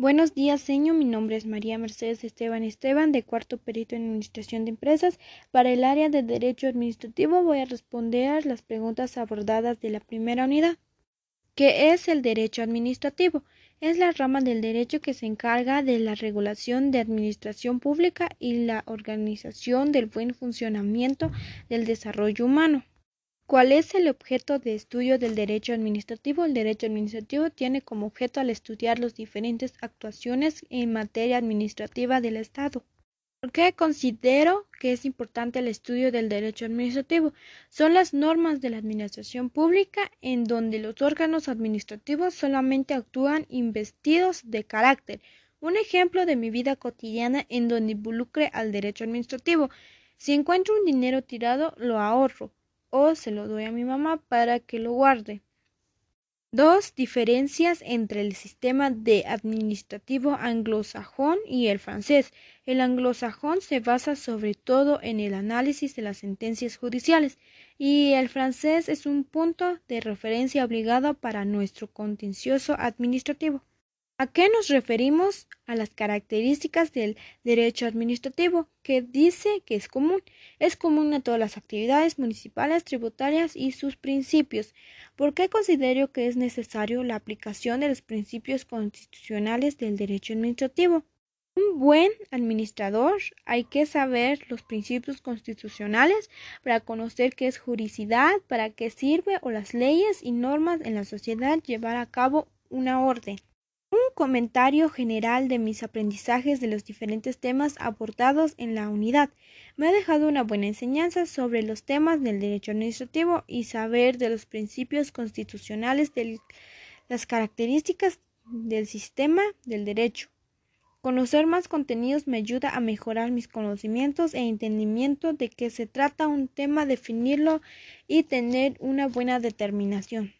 Buenos días, señor. Mi nombre es María Mercedes Esteban Esteban, de cuarto perito en Administración de Empresas. Para el área de Derecho Administrativo voy a responder las preguntas abordadas de la primera unidad. ¿Qué es el derecho administrativo? Es la rama del derecho que se encarga de la regulación de administración pública y la organización del buen funcionamiento del desarrollo humano. ¿Cuál es el objeto de estudio del derecho administrativo? El derecho administrativo tiene como objeto al estudiar las diferentes actuaciones en materia administrativa del Estado. ¿Por qué considero que es importante el estudio del derecho administrativo? Son las normas de la administración pública en donde los órganos administrativos solamente actúan investidos de carácter. Un ejemplo de mi vida cotidiana en donde involucre al derecho administrativo. Si encuentro un dinero tirado, lo ahorro o se lo doy a mi mamá para que lo guarde. Dos diferencias entre el sistema de administrativo anglosajón y el francés. El anglosajón se basa sobre todo en el análisis de las sentencias judiciales y el francés es un punto de referencia obligado para nuestro contencioso administrativo. ¿A qué nos referimos? A las características del derecho administrativo, que dice que es común. Es común a todas las actividades municipales, tributarias y sus principios. ¿Por qué considero que es necesario la aplicación de los principios constitucionales del derecho administrativo? Un buen administrador hay que saber los principios constitucionales para conocer qué es juricidad, para qué sirve o las leyes y normas en la sociedad llevar a cabo una orden. Comentario general de mis aprendizajes de los diferentes temas aportados en la unidad me ha dejado una buena enseñanza sobre los temas del derecho administrativo y saber de los principios constitucionales de las características del sistema del derecho. Conocer más contenidos me ayuda a mejorar mis conocimientos e entendimiento de qué se trata un tema, definirlo y tener una buena determinación.